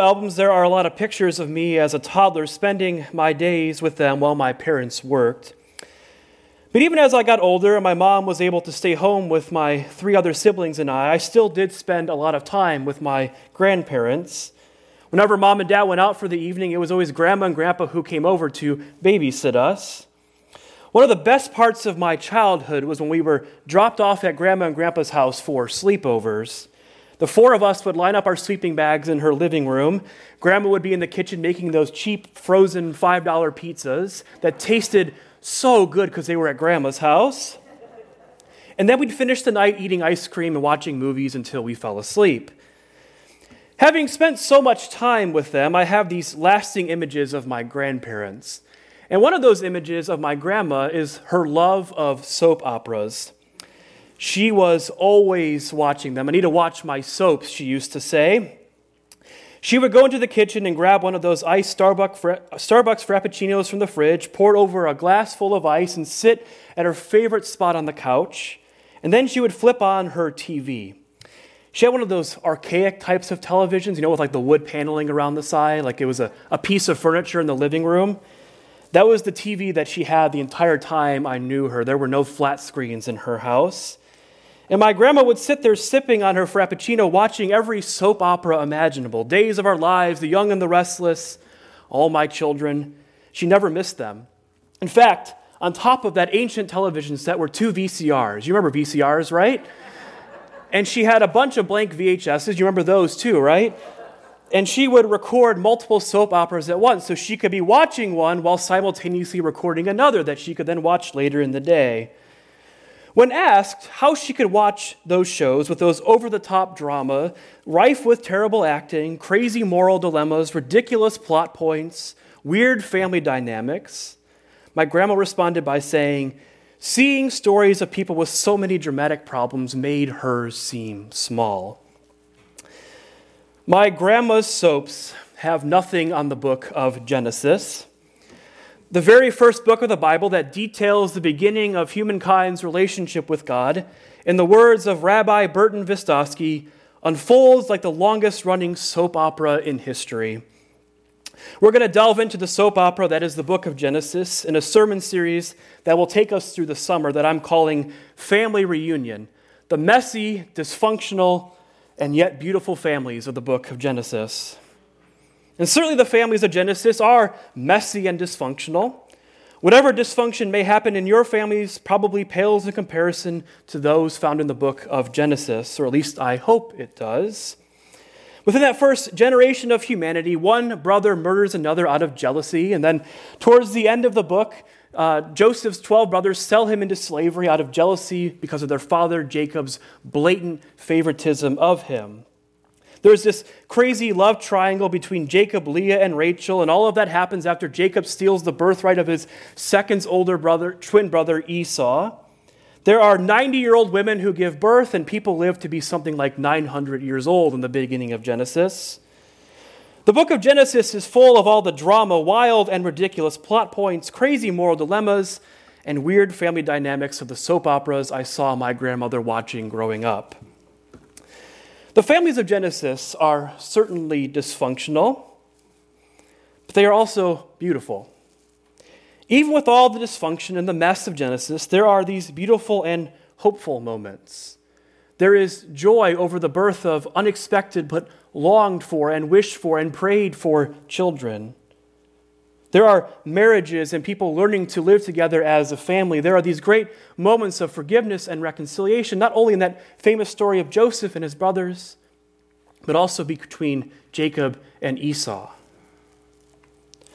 albums, there are a lot of pictures of me as a toddler spending my days with them while my parents worked. But even as I got older and my mom was able to stay home with my three other siblings and I, I still did spend a lot of time with my grandparents. Whenever mom and dad went out for the evening, it was always grandma and grandpa who came over to babysit us. One of the best parts of my childhood was when we were dropped off at grandma and grandpa's house for sleepovers. The four of us would line up our sleeping bags in her living room. Grandma would be in the kitchen making those cheap frozen $5 pizzas that tasted so good because they were at grandma's house. And then we'd finish the night eating ice cream and watching movies until we fell asleep. Having spent so much time with them, I have these lasting images of my grandparents. And one of those images of my grandma is her love of soap operas. She was always watching them. I need to watch my soaps, she used to say. She would go into the kitchen and grab one of those iced Starbucks, Starbucks Frappuccinos from the fridge, pour it over a glass full of ice, and sit at her favorite spot on the couch. And then she would flip on her TV. She had one of those archaic types of televisions, you know, with like the wood paneling around the side, like it was a, a piece of furniture in the living room. That was the TV that she had the entire time I knew her. There were no flat screens in her house. And my grandma would sit there sipping on her Frappuccino, watching every soap opera imaginable Days of Our Lives, The Young and the Restless, All My Children. She never missed them. In fact, on top of that ancient television set were two VCRs. You remember VCRs, right? And she had a bunch of blank VHSs. You remember those too, right? And she would record multiple soap operas at once, so she could be watching one while simultaneously recording another that she could then watch later in the day. When asked how she could watch those shows with those over the top drama, rife with terrible acting, crazy moral dilemmas, ridiculous plot points, weird family dynamics, my grandma responded by saying, Seeing stories of people with so many dramatic problems made her seem small. My grandma's soaps have nothing on the book of Genesis the very first book of the Bible that details the beginning of humankind's relationship with God, in the words of Rabbi Burton Visotzky, unfolds like the longest running soap opera in history. We're going to delve into the soap opera that is the book of Genesis in a sermon series that will take us through the summer that I'm calling Family Reunion the messy, dysfunctional, and yet beautiful families of the book of Genesis. And certainly the families of Genesis are messy and dysfunctional. Whatever dysfunction may happen in your families probably pales in comparison to those found in the book of Genesis, or at least I hope it does. Within that first generation of humanity, one brother murders another out of jealousy, and then towards the end of the book, uh, Joseph's 12 brothers sell him into slavery out of jealousy because of their father Jacob's blatant favoritism of him. There's this crazy love triangle between Jacob, Leah, and Rachel, and all of that happens after Jacob steals the birthright of his second older brother, twin brother Esau. There are 90 year old women who give birth, and people live to be something like 900 years old in the beginning of Genesis. The book of Genesis is full of all the drama, wild and ridiculous plot points, crazy moral dilemmas, and weird family dynamics of the soap operas I saw my grandmother watching growing up. The families of Genesis are certainly dysfunctional, but they are also beautiful. Even with all the dysfunction and the mess of Genesis, there are these beautiful and hopeful moments. There is joy over the birth of unexpected but longed for and wished for and prayed for children. There are marriages and people learning to live together as a family. There are these great moments of forgiveness and reconciliation, not only in that famous story of Joseph and his brothers, but also between Jacob and Esau.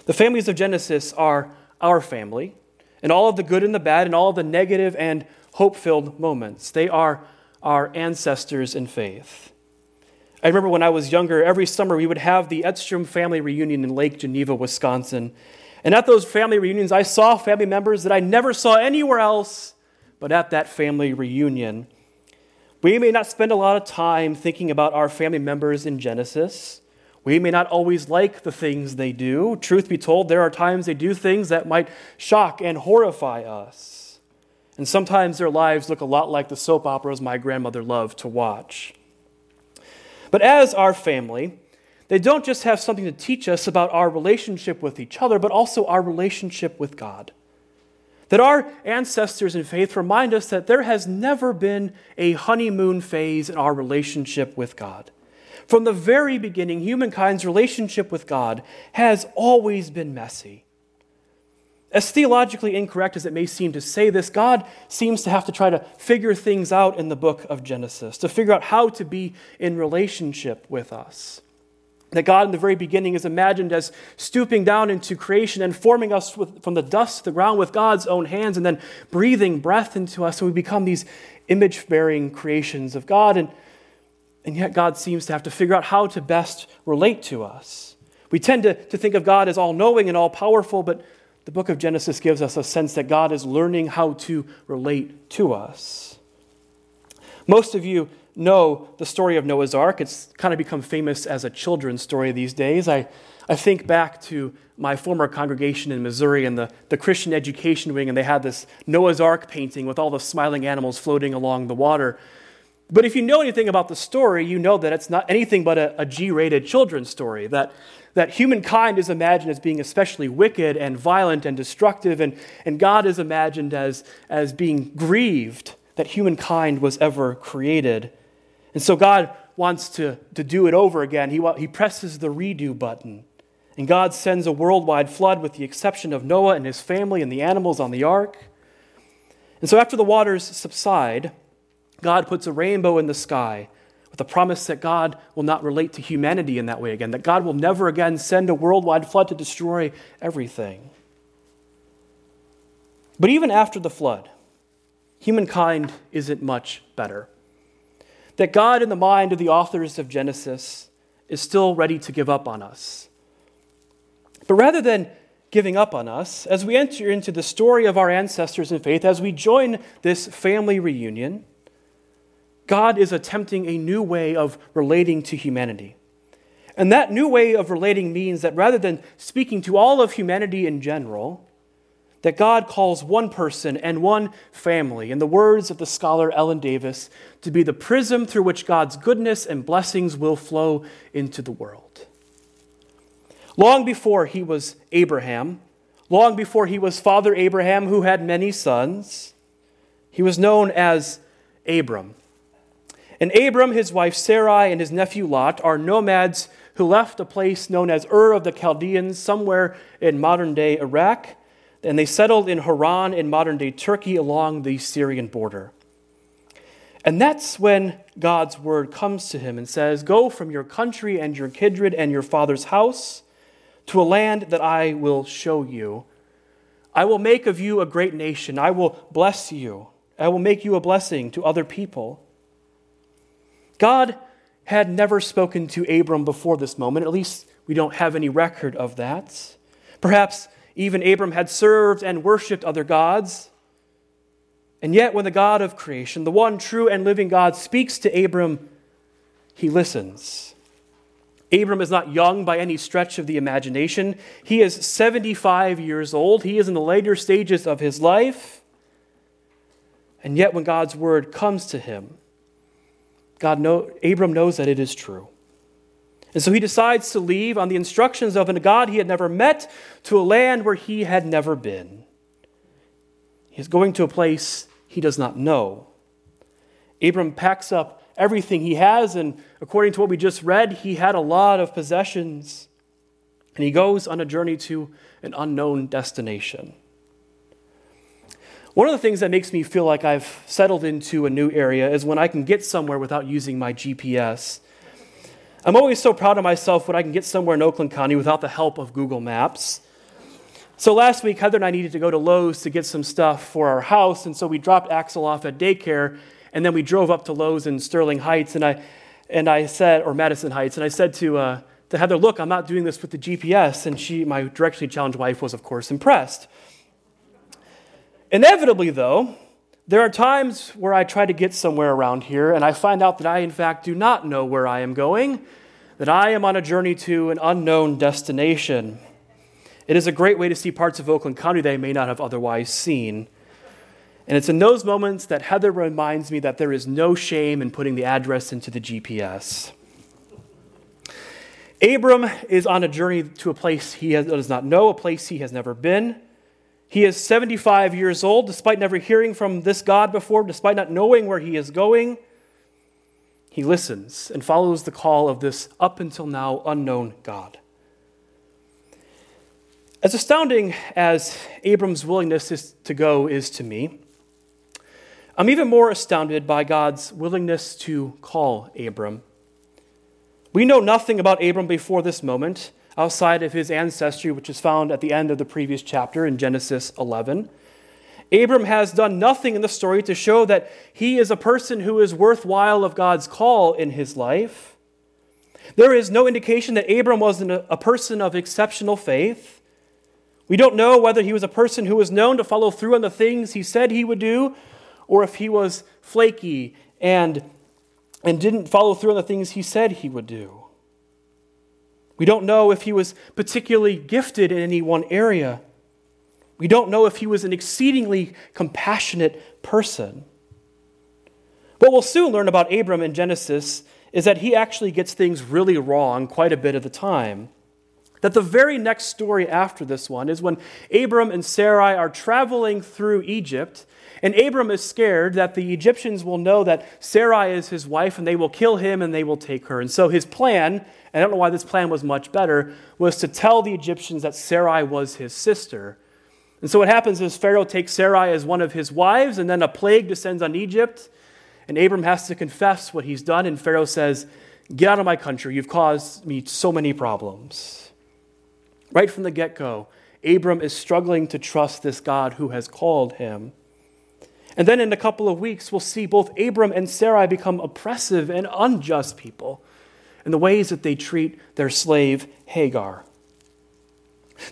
The families of Genesis are our family, and all of the good and the bad, and all of the negative and hope filled moments. They are our ancestors in faith. I remember when I was younger, every summer we would have the Edstrom family reunion in Lake Geneva, Wisconsin. And at those family reunions, I saw family members that I never saw anywhere else but at that family reunion. We may not spend a lot of time thinking about our family members in Genesis. We may not always like the things they do. Truth be told, there are times they do things that might shock and horrify us. And sometimes their lives look a lot like the soap operas my grandmother loved to watch. But as our family, they don't just have something to teach us about our relationship with each other, but also our relationship with God. That our ancestors in faith remind us that there has never been a honeymoon phase in our relationship with God. From the very beginning, humankind's relationship with God has always been messy. As theologically incorrect as it may seem to say this, God seems to have to try to figure things out in the book of Genesis, to figure out how to be in relationship with us. That God in the very beginning is imagined as stooping down into creation and forming us with, from the dust of the ground with God's own hands and then breathing breath into us, and we become these image bearing creations of God. And, and yet, God seems to have to figure out how to best relate to us. We tend to, to think of God as all knowing and all powerful, but the book of Genesis gives us a sense that God is learning how to relate to us. Most of you know the story of Noah's Ark. It's kind of become famous as a children's story these days. I, I think back to my former congregation in Missouri and the, the Christian education wing, and they had this Noah's Ark painting with all the smiling animals floating along the water. But if you know anything about the story, you know that it's not anything but a a G rated children's story. That that humankind is imagined as being especially wicked and violent and destructive, and, and God is imagined as, as being grieved that humankind was ever created. And so God wants to, to do it over again. He, he presses the redo button. And God sends a worldwide flood with the exception of Noah and his family and the animals on the ark. And so after the waters subside, God puts a rainbow in the sky with the promise that God will not relate to humanity in that way again, that God will never again send a worldwide flood to destroy everything. But even after the flood, humankind isn't much better. That God, in the mind of the authors of Genesis, is still ready to give up on us. But rather than giving up on us, as we enter into the story of our ancestors in faith, as we join this family reunion, God is attempting a new way of relating to humanity. And that new way of relating means that rather than speaking to all of humanity in general, that God calls one person and one family, in the words of the scholar Ellen Davis, to be the prism through which God's goodness and blessings will flow into the world. Long before he was Abraham, long before he was Father Abraham, who had many sons, he was known as Abram. And Abram, his wife Sarai, and his nephew Lot are nomads who left a place known as Ur of the Chaldeans, somewhere in modern day Iraq, and they settled in Haran in modern day Turkey along the Syrian border. And that's when God's word comes to him and says, Go from your country and your kindred and your father's house to a land that I will show you. I will make of you a great nation. I will bless you. I will make you a blessing to other people. God had never spoken to Abram before this moment. At least we don't have any record of that. Perhaps even Abram had served and worshiped other gods. And yet, when the God of creation, the one true and living God, speaks to Abram, he listens. Abram is not young by any stretch of the imagination. He is 75 years old. He is in the later stages of his life. And yet, when God's word comes to him, God know, Abram knows that it is true. And so he decides to leave on the instructions of a God he had never met to a land where he had never been. He is going to a place he does not know. Abram packs up everything he has, and according to what we just read, he had a lot of possessions. And he goes on a journey to an unknown destination. One of the things that makes me feel like I've settled into a new area is when I can get somewhere without using my GPS. I'm always so proud of myself when I can get somewhere in Oakland County without the help of Google Maps. So last week, Heather and I needed to go to Lowe's to get some stuff for our house, and so we dropped Axel off at daycare, and then we drove up to Lowe's in Sterling Heights, and I, and I said, or Madison Heights, and I said to, uh, to Heather, look, I'm not doing this with the GPS, and she, my directionally challenged wife, was of course impressed. Inevitably, though, there are times where I try to get somewhere around here and I find out that I, in fact, do not know where I am going, that I am on a journey to an unknown destination. It is a great way to see parts of Oakland County that I may not have otherwise seen. And it's in those moments that Heather reminds me that there is no shame in putting the address into the GPS. Abram is on a journey to a place he has, does not know, a place he has never been. He is 75 years old, despite never hearing from this God before, despite not knowing where he is going. He listens and follows the call of this up until now unknown God. As astounding as Abram's willingness is to go is to me, I'm even more astounded by God's willingness to call Abram. We know nothing about Abram before this moment, outside of his ancestry, which is found at the end of the previous chapter in Genesis 11. Abram has done nothing in the story to show that he is a person who is worthwhile of God's call in his life. There is no indication that Abram was a person of exceptional faith. We don't know whether he was a person who was known to follow through on the things he said he would do, or if he was flaky and and didn't follow through on the things he said he would do. We don't know if he was particularly gifted in any one area. We don't know if he was an exceedingly compassionate person. What we'll soon learn about Abram in Genesis is that he actually gets things really wrong quite a bit of the time. That the very next story after this one is when Abram and Sarai are traveling through Egypt and Abram is scared that the Egyptians will know that Sarai is his wife and they will kill him and they will take her. And so his plan, I don't know why this plan was much better, was to tell the Egyptians that Sarai was his sister. And so what happens is Pharaoh takes Sarai as one of his wives, and then a plague descends on Egypt. And Abram has to confess what he's done. And Pharaoh says, Get out of my country. You've caused me so many problems. Right from the get go, Abram is struggling to trust this God who has called him. And then in a couple of weeks, we'll see both Abram and Sarai become oppressive and unjust people in the ways that they treat their slave Hagar.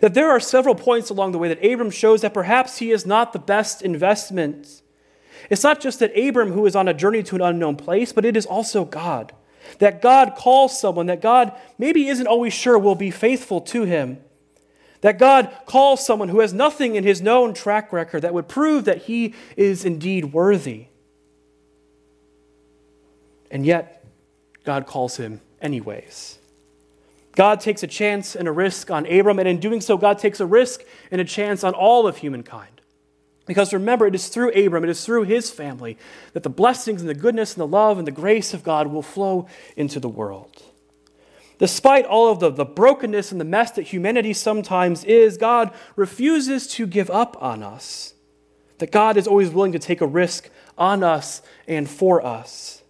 That there are several points along the way that Abram shows that perhaps he is not the best investment. It's not just that Abram who is on a journey to an unknown place, but it is also God. That God calls someone that God maybe isn't always sure will be faithful to him. That God calls someone who has nothing in his known track record that would prove that he is indeed worthy. And yet, God calls him anyways. God takes a chance and a risk on Abram, and in doing so, God takes a risk and a chance on all of humankind. Because remember, it is through Abram, it is through his family, that the blessings and the goodness and the love and the grace of God will flow into the world. Despite all of the, the brokenness and the mess that humanity sometimes is, God refuses to give up on us. That God is always willing to take a risk on us and for us.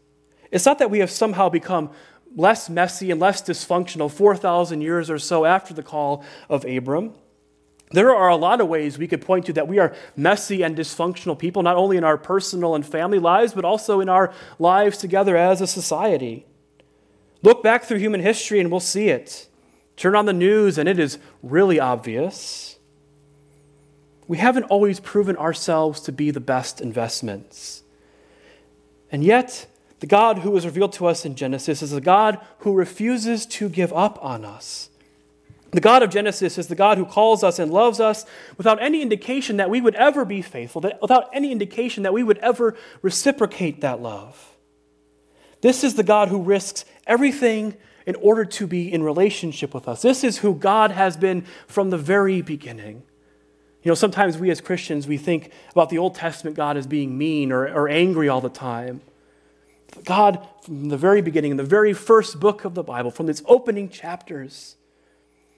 It's not that we have somehow become less messy and less dysfunctional 4,000 years or so after the call of Abram. There are a lot of ways we could point to that we are messy and dysfunctional people, not only in our personal and family lives, but also in our lives together as a society. Look back through human history and we'll see it. Turn on the news and it is really obvious. We haven't always proven ourselves to be the best investments. And yet, the God who was revealed to us in Genesis is a God who refuses to give up on us. The God of Genesis is the God who calls us and loves us without any indication that we would ever be faithful, without any indication that we would ever reciprocate that love. This is the God who risks everything in order to be in relationship with us. This is who God has been from the very beginning. You know, sometimes we as Christians, we think about the Old Testament God as being mean or, or angry all the time. God, from the very beginning, in the very first book of the Bible, from its opening chapters,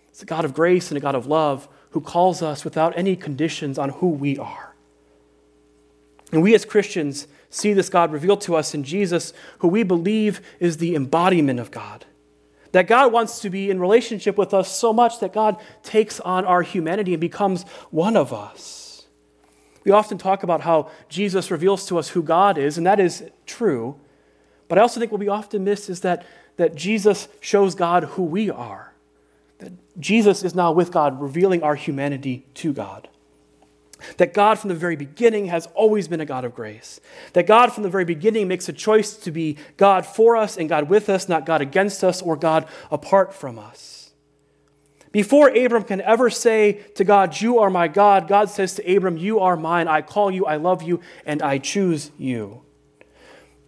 it's a God of grace and a God of love who calls us without any conditions on who we are. And we as Christians, see this God revealed to us in Jesus, who we believe is the embodiment of God. That God wants to be in relationship with us so much that God takes on our humanity and becomes one of us. We often talk about how Jesus reveals to us who God is, and that is true. But I also think what we often miss is that, that Jesus shows God who we are. That Jesus is now with God, revealing our humanity to God. That God from the very beginning has always been a God of grace. That God from the very beginning makes a choice to be God for us and God with us, not God against us or God apart from us. Before Abram can ever say to God, You are my God, God says to Abram, You are mine. I call you, I love you, and I choose you.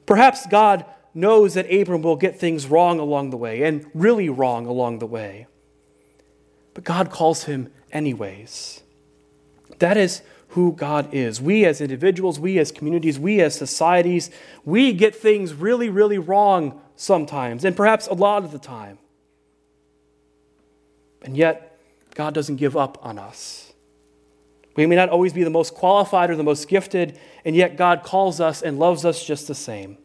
Perhaps God knows that Abram will get things wrong along the way, and really wrong along the way. But God calls him anyways. That is who God is. We as individuals, we as communities, we as societies, we get things really, really wrong sometimes, and perhaps a lot of the time. And yet, God doesn't give up on us. We may not always be the most qualified or the most gifted, and yet God calls us and loves us just the same.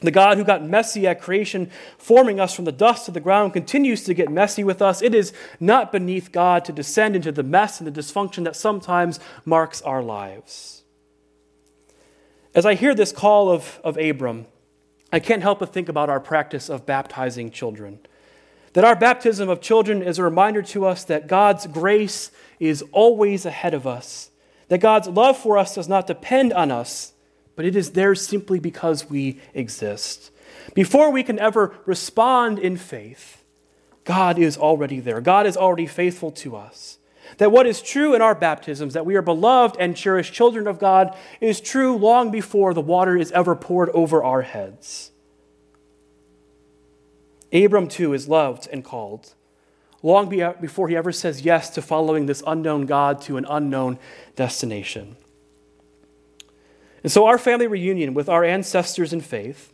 The God who got messy at creation, forming us from the dust of the ground, continues to get messy with us. It is not beneath God to descend into the mess and the dysfunction that sometimes marks our lives. As I hear this call of, of Abram, I can't help but think about our practice of baptizing children. That our baptism of children is a reminder to us that God's grace is always ahead of us, that God's love for us does not depend on us but it is there simply because we exist. Before we can ever respond in faith, God is already there. God is already faithful to us. That what is true in our baptisms, that we are beloved and cherished children of God, is true long before the water is ever poured over our heads. Abram, too, is loved and called, long before he ever says yes to following this unknown God to an unknown destination. And so our family reunion with our ancestors in faith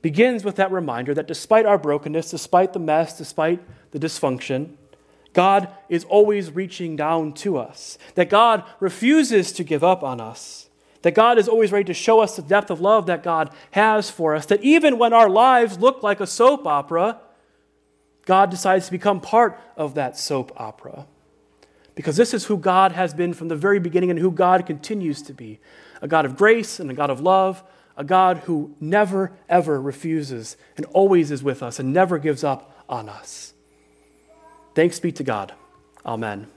begins with that reminder that despite our brokenness, despite the mess, despite the dysfunction, God is always reaching down to us, that God refuses to give up on us, that God is always ready to show us the depth of love that God has for us, that even when our lives look like a soap opera, God decides to become part of that soap opera. Because this is who God has been from the very beginning and who God continues to be a God of grace and a God of love, a God who never, ever refuses and always is with us and never gives up on us. Thanks be to God. Amen.